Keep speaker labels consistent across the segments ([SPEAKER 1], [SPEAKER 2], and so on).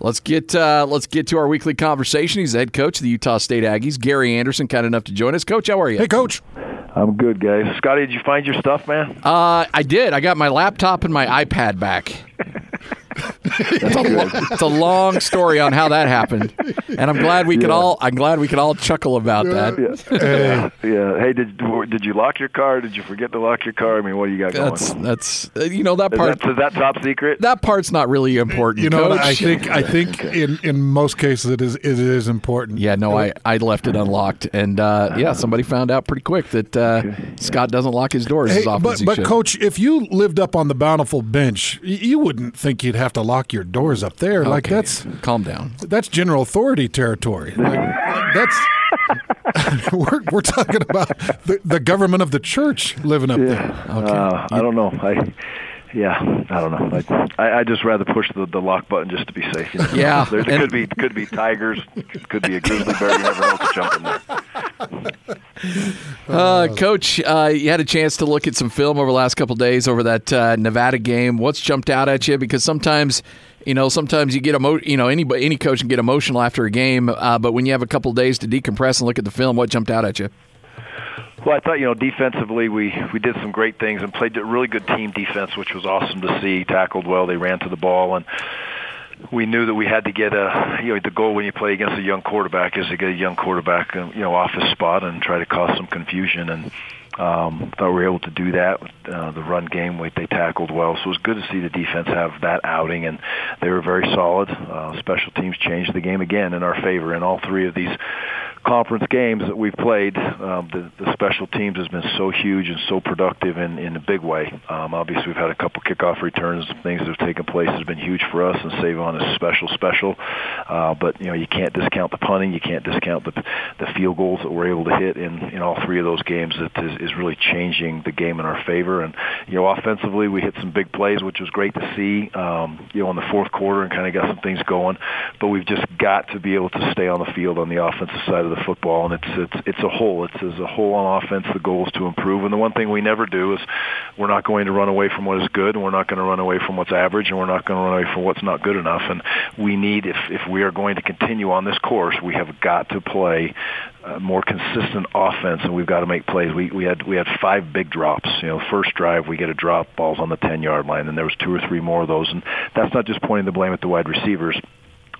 [SPEAKER 1] Let's get uh, let's get to our weekly conversation. He's the head coach of the Utah State Aggies, Gary Andersen, kind enough to join us. Coach, how are you?
[SPEAKER 2] Hey, Coach.
[SPEAKER 3] I'm good, guys. Scotty, did you find your stuff, man?
[SPEAKER 1] Uh, I did. I got my laptop and my iPad back. It's a, lo- it's a long story on how that happened, and I'm glad we could
[SPEAKER 3] Yeah.
[SPEAKER 1] all. I'm glad we could all chuckle about that.
[SPEAKER 3] Yeah. yeah. Hey, did did you lock your car? Did you forget to lock your car? I mean, what do you got going?
[SPEAKER 1] That's that's uh, you know that part.
[SPEAKER 3] that, is that top secret?
[SPEAKER 1] That part's not really important.
[SPEAKER 2] You know,
[SPEAKER 1] Coach.
[SPEAKER 2] I think I think in, in most cases it is it is important.
[SPEAKER 1] Yeah, no, I, I left it unlocked, and uh, yeah, somebody found out pretty quick that uh, Scott doesn't lock his doors
[SPEAKER 2] Hey,
[SPEAKER 1] as often
[SPEAKER 2] but
[SPEAKER 1] as he
[SPEAKER 2] but
[SPEAKER 1] should.
[SPEAKER 2] coach, if you lived up on the bountiful bench, you wouldn't think you'd have to lock your doors up there. Like that's
[SPEAKER 1] calm down.
[SPEAKER 2] that's general authority territory. Like, that's we're we're talking about the, the government of the church living up there.
[SPEAKER 3] Uh, I don't know. I yeah, I don't know. I I, I just rather push the, the lock button just to be safe. You know?
[SPEAKER 1] Yeah,
[SPEAKER 3] there could be could be tigers, could be a grizzly bear. You never know there.
[SPEAKER 1] Uh, Coach, uh, you had a chance to look at some film over the last couple days over that uh, Nevada game. What's jumped out at you? Because sometimes, you know, sometimes you get emo- You know, any any coach can get emotional after a game, uh, but when you have a couple days to decompress and look at the film, what jumped out at you?
[SPEAKER 3] Well, I thought you know defensively we we did some great things and played really good team defense, which was awesome to see. Tackled well, they ran to the ball, and we knew that we had to get a you know the goal when you play against a young quarterback is to get a young quarterback uh, you know off his spot and try to cause some confusion and. Um, thought we were able to do that. Uh, the run game, they tackled well, so it was good to see the defense have that outing, and they were very solid. Uh, special teams changed the game again in our favor in all three of these conference games that we've played, um, the, the special teams has been so huge and so productive in, in a big way. Um, obviously, we've had a couple kickoff returns, things that have taken place has been huge for us, and Savon is special, special. Uh, but you know, you can't discount the punting, you can't discount the the field goals that we're able to hit in in all three of those games. That is, is really changing the game in our favor. And you know, offensively, we hit some big plays, which was great to see. Um, you know, in the fourth quarter, and kind of got some things going. But we've just got to be able to stay on the field on the offensive side of the football, and it's it's it's a whole. It's as a whole on offense. The goal is to improve, and the one thing we never do is we're not going to run away from what is good, and we're not going to run away from what's average, and we're not going to run away from what's not good enough. And we need, if if we are going to continue on this course, we have got to play uh, more consistent offense, and we've got to make plays. We we had we had five big drops. You know, first drive we get a drop, balls on the ten yard line, and there was two or three more of those. And that's not just pointing the blame at the wide receivers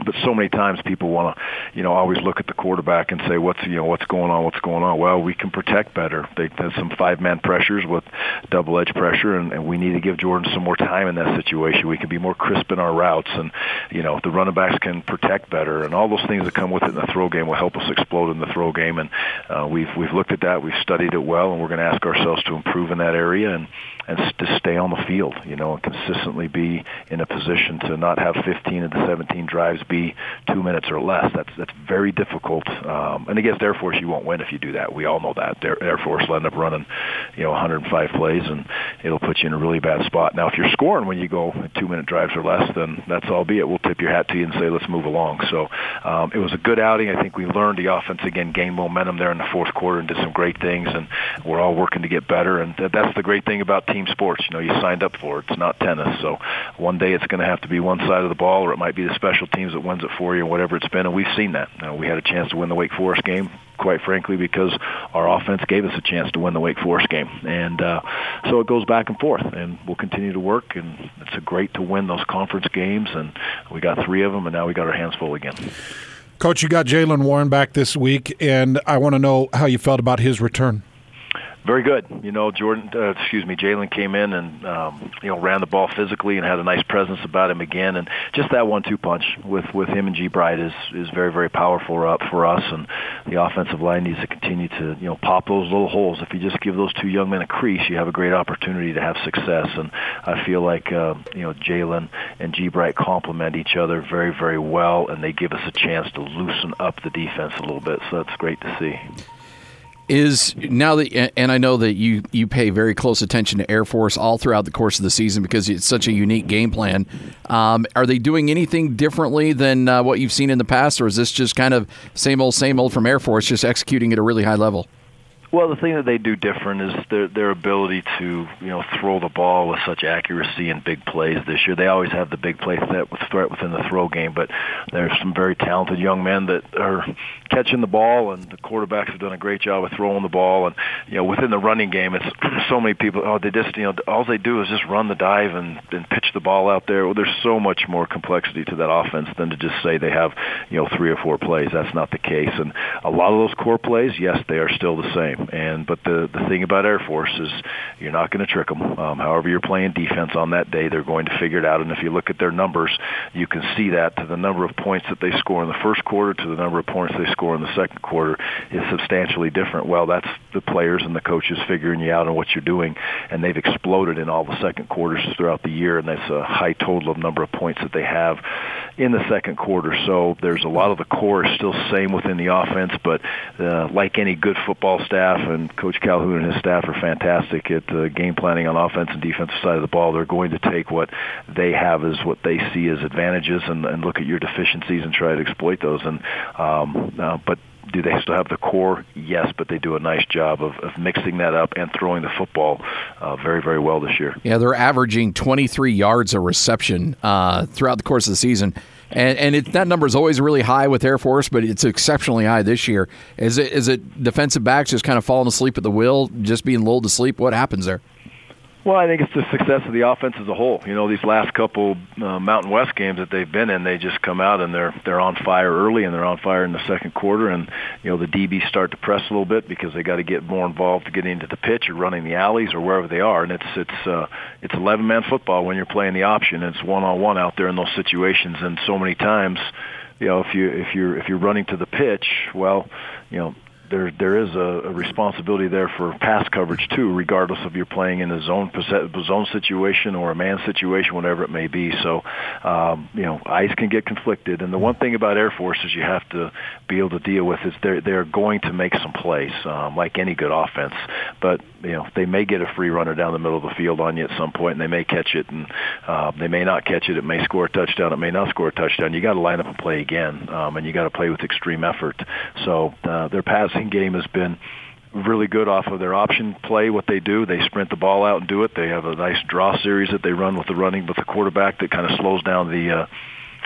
[SPEAKER 3] but so many times people want to, you know, always look at the quarterback and say, "What's you know what's going on? What's going on?" Well, we can protect better. They have some five-man pressures with double-edge pressure, and, and we need to give Jordan some more time in that situation. We can be more crisp in our routes, and you know, the running backs can protect better, and all those things that come with it in the throw game will help us explode in the throw game. And uh, we've we've looked at that, we've studied it well, and we're going to ask ourselves to improve in that area and and to stay on the field, you know, and consistently be in a position to not have 15 of the 17 drives be two minutes or less. That's that's very difficult. Um, and against Air Force, you won't win if you do that. We all know that. Air, Air Force will end up running, you know, 105 plays, and it'll put you in a really bad spot. Now, if you're scoring when you go two minute drives or less, then that's albeit. We'll tip your hat to you and say, let's move along. So um, it was a good outing. I think we learned the offense again, gained momentum there in the fourth quarter, and did some great things. And we're all working to get better. And th- that's the great thing about team sports. You know, you signed up for it. It's not tennis. So one day it's going to have to be one side of the ball, or it might be the special teams that wins it for you, whatever it's been. And we've seen that. We had a chance to win the Wake Forest game, quite frankly, because our offense gave us a chance to win the Wake Forest game. And uh, so it goes back and forth, and we'll continue to work. And it's a great to win those conference games, and we got three of them, and now we got our hands full again.
[SPEAKER 2] Coach, you got Jaylen Warren back this week, and I want to know how you felt about his return.
[SPEAKER 3] Very good. You know, Jordan, uh, excuse me, Jalen came in and um, you know ran the ball physically and had a nice presence about him again, and just that one-two punch with with him and G. Bright is is very very powerful up for us, and the offensive line needs to continue to you know pop those little holes. If you just give those two young men a crease, you have a great opportunity to have success, and I feel like uh, you know Jalen and G. Bright complement each other very very well, and they give us a chance to loosen up the defense a little bit. So that's great to see.
[SPEAKER 1] Is now that and I know that you you pay very close attention to Air Force all throughout the course of the season because it's such a unique game plan. Um, are they doing anything differently than uh, what you've seen in the past, or is this just kind of same old same old from Air Force, just executing at a really high level?
[SPEAKER 3] Well, the thing that they do different is their their ability to you know throw the ball with such accuracy and big plays this year. They always have the big play threat with threat within the throw game, but there's some very talented young men that are catching the ball, and the quarterbacks have done a great job of throwing the ball. And you know within the running game, it's so many people. Oh, they just you know all they do is just run the dive and, and pitch the ball out there. Well, there's so much more complexity to that offense than to just say they have you know three or four plays. That's not the case, and a lot of those core plays, yes, they are still the same. And but the the thing about Air Force is you're not going to trick them. Um, however, you're playing defense on that day, they're going to figure it out. And if you look at their numbers, you can see that to the number of points that they score in the first quarter to the number of points they score in the second quarter is substantially different. Well, that's the players and the coaches figuring you out on what you're doing, and they've exploded in all the second quarters throughout the year, and that's a high total of number of points that they have in the second quarter. So there's a lot of the core is still same within the offense, but uh, like any good football staff, and Coach Calhoun and his staff are fantastic at uh, game planning on offense and defensive side of the ball. They're going to take what they have as what they see as advantages and, and look at your deficiencies and try to exploit those. And um, uh, but do they still have the core? Yes, but they do a nice job of, of mixing that up and throwing the football uh, very, very well this year.
[SPEAKER 1] Yeah, they're averaging 23 yards a reception uh, throughout the course of the season. And, and it, that number is always really high with Air Force, but it's exceptionally high this year. Is it is it defensive backs just kind of falling asleep at the wheel, just being lulled to sleep? What happens there?
[SPEAKER 3] Well, I think it's the success of the offense as a whole. You know, these last couple uh, Mountain West games that they've been in, they just come out and they're they're on fire early and they're on fire in the second quarter. And you know, the DBs start to press a little bit because they got to get more involved to get into the pitch or running the alleys or wherever they are. And it's it's uh, it's 11 man football when you're playing the option. It's one on one out there in those situations. And so many times, you know, if you if you're if you're running to the pitch, well, you know, there there is a, a responsibility there for pass coverage too, regardless of you're playing in a zone zone situation or a man situation, whatever it may be. So, um, you know, eyes can get conflicted, and the one thing about Air Force is you have to be able to deal with is they're they're going to make some plays, um, like any good offense. But you know, they may get a free runner down the middle of the field on you at some point, and they may catch it, and uh, they may not catch it. It may score a touchdown. It may not score a touchdown. You got to line up and play again, um, and you got to play with extreme effort. So uh, their passing game has been really good off of their option play. What they do, they sprint the ball out and do it. They have a nice draw series that they run with the running with the quarterback that kind of slows down the. Uh,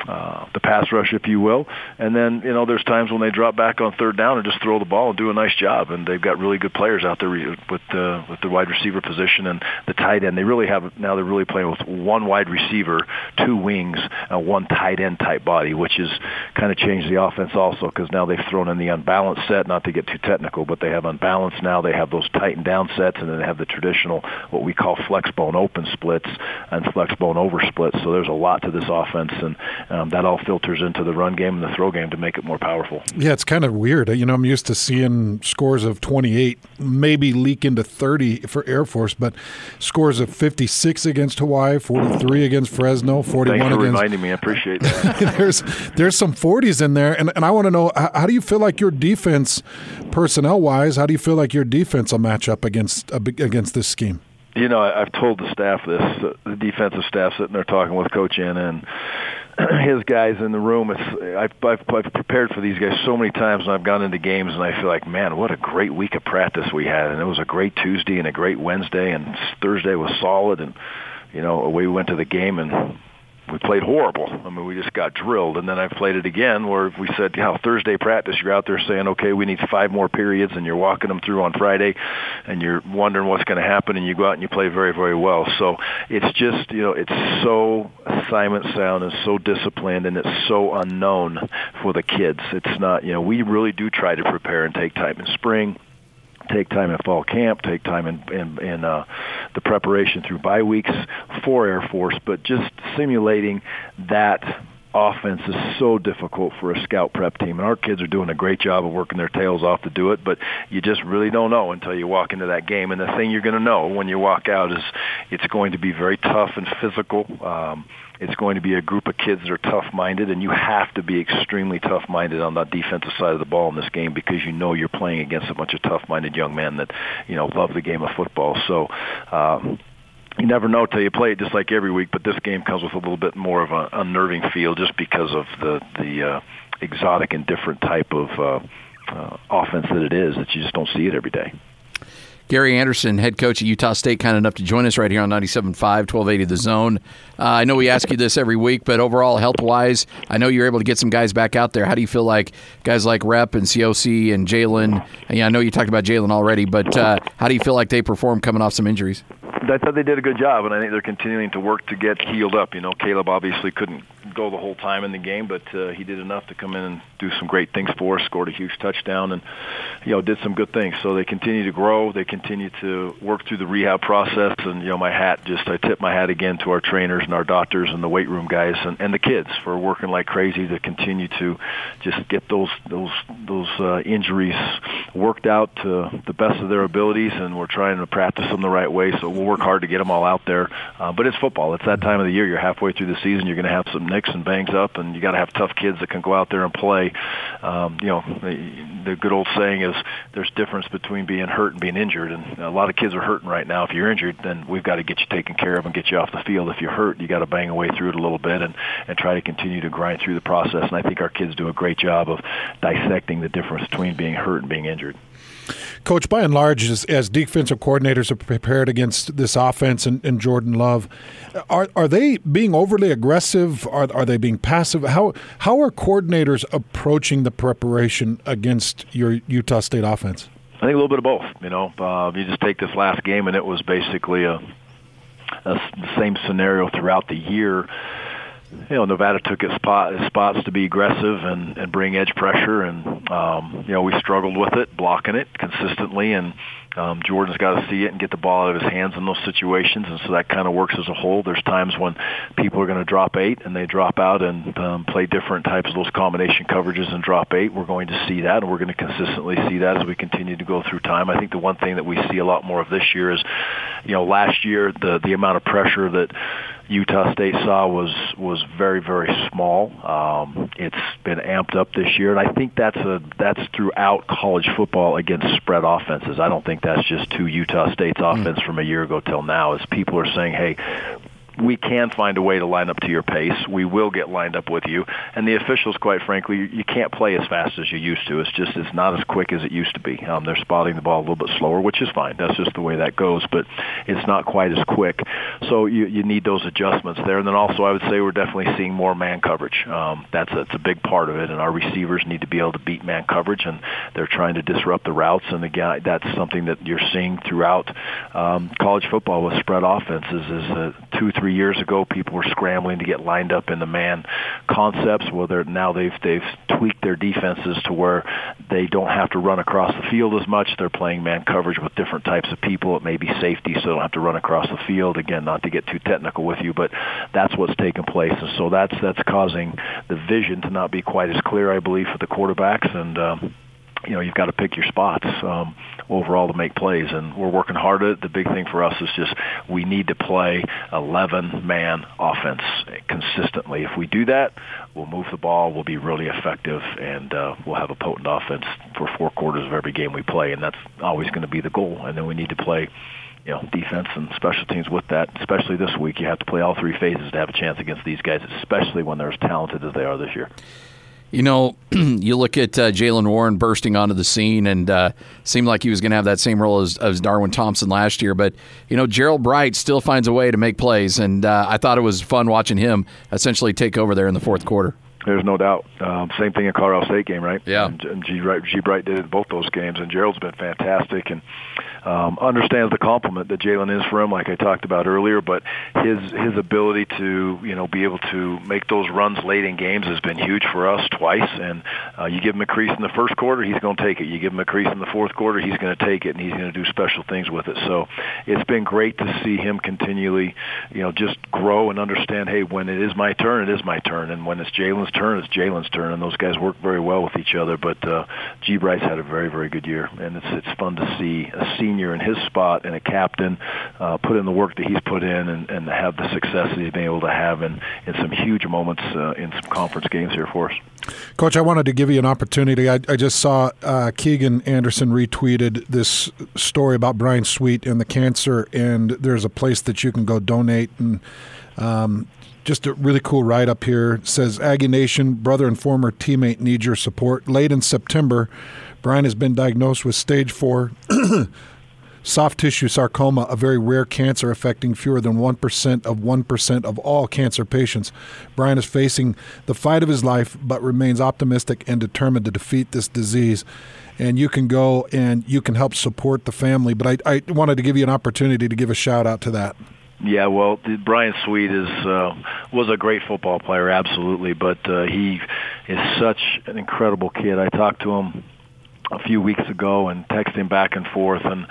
[SPEAKER 3] uh, the pass rush, if you will. And then, you know, there's times when they drop back on third down and just throw the ball and do a nice job. And they've got really good players out there with uh, with the wide receiver position and the tight end. They really have now. They're really playing with one wide receiver, two wings, and one tight end type body, which has kind of changed the offense also because now they've thrown in the unbalanced set. Not to get too technical, but they have unbalanced now. They have those tightened down sets, and then they have the traditional what we call flex bone open splits and flex bone over splits. So there's a lot to this offense, and um, that all filters into the run game and the throw game to make it more powerful.
[SPEAKER 2] Yeah, it's kind of weird. You know, I'm used to seeing scores of 28 maybe leak into 30 for Air Force, but scores of 56 against Hawaii, 43 against Fresno, 41
[SPEAKER 3] Thanks for
[SPEAKER 2] against.
[SPEAKER 3] reminding me. I appreciate that.
[SPEAKER 2] there's there's some 40s in there, and, and I want to know how, how do you feel like your defense, personnel wise, how do you feel like your defense will match up against uh, against this scheme?
[SPEAKER 3] You know, I've told the staff this, uh, the defensive staff sitting there talking with Coach Ena and his guys in the room. It's I've, I've, I've prepared for these guys so many times, and I've gone into games, and I feel like, man, what a great week of practice we had, and it was a great Tuesday and a great Wednesday, and Thursday was solid, and you know, away we went to the game, and we played horrible. I mean, we just got drilled. And then I played it again where we said, you know, Thursday practice, you're out there saying, okay, we need five more periods, and you're walking them through on Friday, and you're wondering what's going to happen, and you go out and you play very, very well. So it's just, you know, it's so assignment sound and so disciplined, and it's so unknown for the kids. It's not, you know, we really do try to prepare and take time in spring take time in fall camp, take time in in, in uh, the preparation through bye weeks for Air Force, but just simulating that offense is so difficult for a scout prep team and our kids are doing a great job of working their tails off to do it but you just really don't know until you walk into that game and the thing you're going to know when you walk out is it's going to be very tough and physical um it's going to be a group of kids that are tough-minded, and you have to be extremely tough-minded on that defensive side of the ball in this game because you know you're playing against a bunch of tough-minded young men that you know love the game of football. So. Um, you never know till you play it just like every week but this game comes with a little bit more of an unnerving feel just because of the the uh, exotic and different type of uh, uh, offense that it is that you just don't see it every day
[SPEAKER 1] Gary Andersen, head coach at Utah State, kind enough to join us right here on 97.5, 1280 The Zone. Uh, I know we ask you this every week, but overall, health wise, I know you're able to get some guys back out there. How do you feel like guys like Repp and COC and Jalen? Yeah, I know you talked about Jalen already, but uh, how do you feel like they perform coming off some injuries?
[SPEAKER 3] I thought they did a good job, and I think they're continuing to work to get healed up. You know, Caleb obviously couldn't go the whole time in the game, but uh, he did enough to come in and do some great things for us. Scored a huge touchdown, and you know, did some good things. So they continue to grow. They continue to work through the rehab process, and you know, my hat just I tip my hat again to our trainers and our doctors and the weight room guys and, and the kids for working like crazy to continue to just get those those those uh, injuries worked out to the best of their abilities, and we're trying to practice them the right way. So we'll work hard to get them all out there. Uh, but it's football. It's that time of the year. You're halfway through the season. You're going to have some and bangs up, and you got to have tough kids that can go out there and play. Um, you know, the, the good old saying is there's difference between being hurt and being injured, and a lot of kids are hurting right now. If you're injured, then we've got to get you taken care of and get you off the field. If you're hurt, you got to bang away through it a little bit and and try to continue to grind through the process. And I think our kids do a great job of dissecting the difference between being hurt and being injured.
[SPEAKER 2] Coach, by and large, as, as defensive coordinators are prepared against this offense and, and, Jordan Love, are are they being overly aggressive? Are, are they being passive? How how are coordinators approaching the preparation against your Utah State offense?
[SPEAKER 3] I think a little bit of both. You know, uh, you just take this last game, and it was basically a, a the same scenario throughout the year you know Nevada took its spot its spots to be aggressive and and bring edge pressure and um you know we struggled with it blocking it consistently and um, Jordan's got to see it and get the ball out of his hands in those situations, and so that kind of works as a whole. There's times when people are going to drop eight and they drop out and um, play different types of those combination coverages and drop eight. We're going to see that, and we're going to consistently see that as we continue to go through time. I think the one thing that we see a lot more of this year is, you know, last year the the amount of pressure that Utah State saw was was very very small. Um, it's been amped up this year, and I think that's a that's throughout college football against spread offenses. I don't think that's just to Utah State's hmm. offense mm. from a year ago till now. As people are saying, hey, we can find a way to line up to your pace. We will get lined up with you. And the officials, quite frankly, you can't play as fast as you used to. It's just it's not as quick as it used to be. Um, they're spotting the ball a little bit slower, which is fine. That's just the way that goes. But it's not quite as quick. So you you need those adjustments there. And then also, I would say we're definitely seeing more man coverage. Um, that's that's a big part of it. And our receivers need to be able to beat man coverage, and they're trying to disrupt the routes. And again, that's something that you're seeing throughout um, college football with spread offenses. Is uh, two three years ago, people were scrambling to get lined up in the man concepts. Well, they're, now they've they've tweaked their defenses to where they don't have to run across the field as much. They're playing man coverage with different types of people. It may be safety, so they don't have to run across the field. Again, not to get too technical with you, but that's what's taking place, and so that's that's causing the vision to not be quite as clear, I believe, for the quarterbacks and. Um, you know you've got to pick your spots um, overall to make plays, and we're working hard at it. The big thing for us is just we need to play 11 man offense consistently. If we do that, we'll move the ball, we'll be really effective, and uh, we'll have a potent offense for four quarters of every game we play, and that's always going to be the goal. And then we need to play you know, defense and special teams with that. Especially this week, you have to play all three phases to have a chance against these guys, especially when they're as talented as they are this year.
[SPEAKER 1] You know, you look at uh, Jaylen Warren bursting onto the scene and uh, seemed like he was going to have that same role as, as, Darwin Thompson last year. But, you know, Gerald Bright still finds a way to make plays. And uh, I thought it was fun watching him essentially take over there in the fourth quarter.
[SPEAKER 3] There's no doubt. Um, same thing in Colorado State game, right?
[SPEAKER 1] Yeah.
[SPEAKER 3] And, and G, Bright, G Bright did it in both those games, and Gerald's been fantastic and um, understands the compliment that Jalen is for him, like I talked about earlier. But his his ability to you know be able to make those runs late in games has been huge for us twice. And uh, you give him a crease in the first quarter, he's going to take it. You give him a crease in the fourth quarter, he's going to take it, and he's going to do special things with it. So it's been great to see him continually, you know, just grow and understand. Hey, when it is my turn, it is my turn, and when it's Jalen's turn, it's Jalen's turn, and those guys work very well with each other. But uh, G. Bright's had a very, very good year, and it's it's fun to see a senior in his spot and a captain uh, put in the work that he's put in and, and have the success that he's been able to have in, in some huge moments uh, in some conference games here for us.
[SPEAKER 2] Coach, I wanted to give you an opportunity. I, I just saw uh, Keegan Andersen retweeted this story about Brian Suite and the cancer, and there's a place that you can go donate and. Um, just a really cool write up here. It says Aggie Nation, brother and former teammate need your support. Late in September, Brian has been diagnosed with stage four soft tissue sarcoma, a very rare cancer affecting fewer than 1% of 1% of all cancer patients. Brian is facing the fight of his life, but remains optimistic and determined to defeat this disease. And you can go and you can help support the family. But I, I wanted to give you an opportunity to give a shout out to that.
[SPEAKER 3] Yeah, well, Brian Suite is uh, was a great football player, absolutely, but uh, he is such an incredible kid. I talked to him a few weeks ago and texted him back and forth, and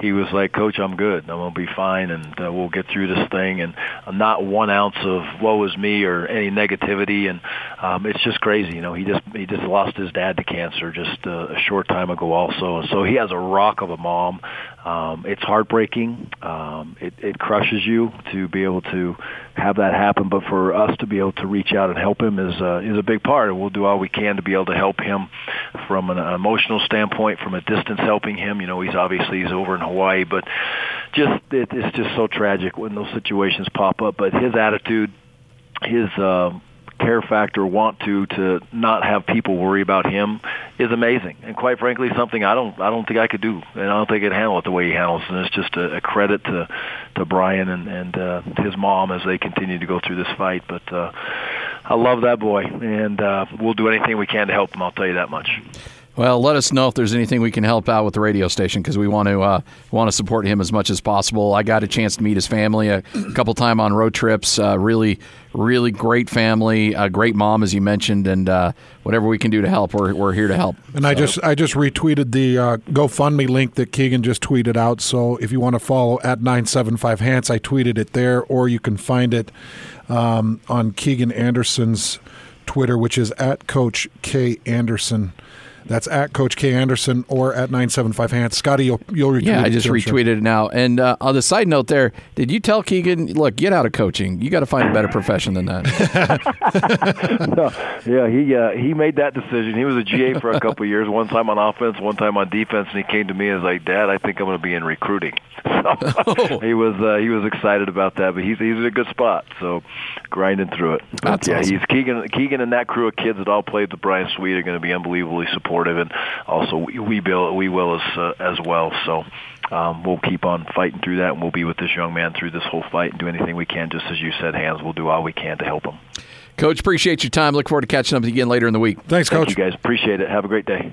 [SPEAKER 3] he was like, "Coach, I'm good. I'm gonna be fine, and uh, we'll get through this thing." And not one ounce of "woe is me" or any negativity, and um, it's just crazy. You know, he just he just lost his dad to cancer just uh, a short time ago, also. So he has a rock of a mom. Um, it's heartbreaking. Um, it, it crushes you to be able to have that happen, but for us to be able to reach out and help him is uh, is a big part, and we'll do all we can to be able to help him from an emotional standpoint, from a distance helping him. You know, he's obviously he's over in Hawaii, but just it, it's just so tragic when those situations pop up. But his attitude, his uh, care factor want to to not have people worry about him is amazing. And quite frankly something I don't I don't think I could do. And I don't think I'd handle it the way he handles it. and it's just a, a credit to to Brian and and uh, his mom as they continue to go through this fight. But uh, I love that boy. And uh, we'll do anything we can to help him. I'll tell you that much.
[SPEAKER 1] Well, let us know if there's anything we can help out with the radio station because we want to uh, want to support him as much as possible. I got a chance to meet his family a couple time on road trips. Uh, really, really great family, a great mom as you mentioned, and uh, whatever we can do to help, we're, we're here to help.
[SPEAKER 2] And so. I just I just retweeted the uh, GoFundMe link that Keegan just tweeted out. So if you want to follow at nine seven five Hans, I tweeted it there, or you can find it um, on Keegan Andersen's Twitter, which is at Coach K Anderson. That's at Coach K Anderson or at nine seven five Hans. Scotty, you'll, you'll retweet
[SPEAKER 1] Yeah, I just retweeted sure. it now. And uh, on the side note, there, did you tell Keegan, look, get out of coaching? You got to find a better profession than that.
[SPEAKER 3] no, yeah, he uh, he made that decision. He was a GA for a couple of years. One time on offense, one time on defense, and he came to me and was like, "Dad, I think I'm going to be in recruiting." So oh. he was uh, he was excited about that, but he's he's in a good spot. So grinding through it. But
[SPEAKER 1] That's
[SPEAKER 3] yeah,
[SPEAKER 1] awesome.
[SPEAKER 3] he's Keegan Keegan and that crew of kids that all played the Brian Suite are going to be unbelievably supportive supportive, and also we, we will we will as uh, as well. So um, we'll keep on fighting through that, and we'll be with this young man through this whole fight and do anything we can. Just as you said, Hans, we'll do all we can to help him.
[SPEAKER 1] Coach, appreciate your time. Look forward to catching up again later in the week.
[SPEAKER 2] Thanks, Coach.
[SPEAKER 3] Thank you guys. Appreciate it. Have a great day.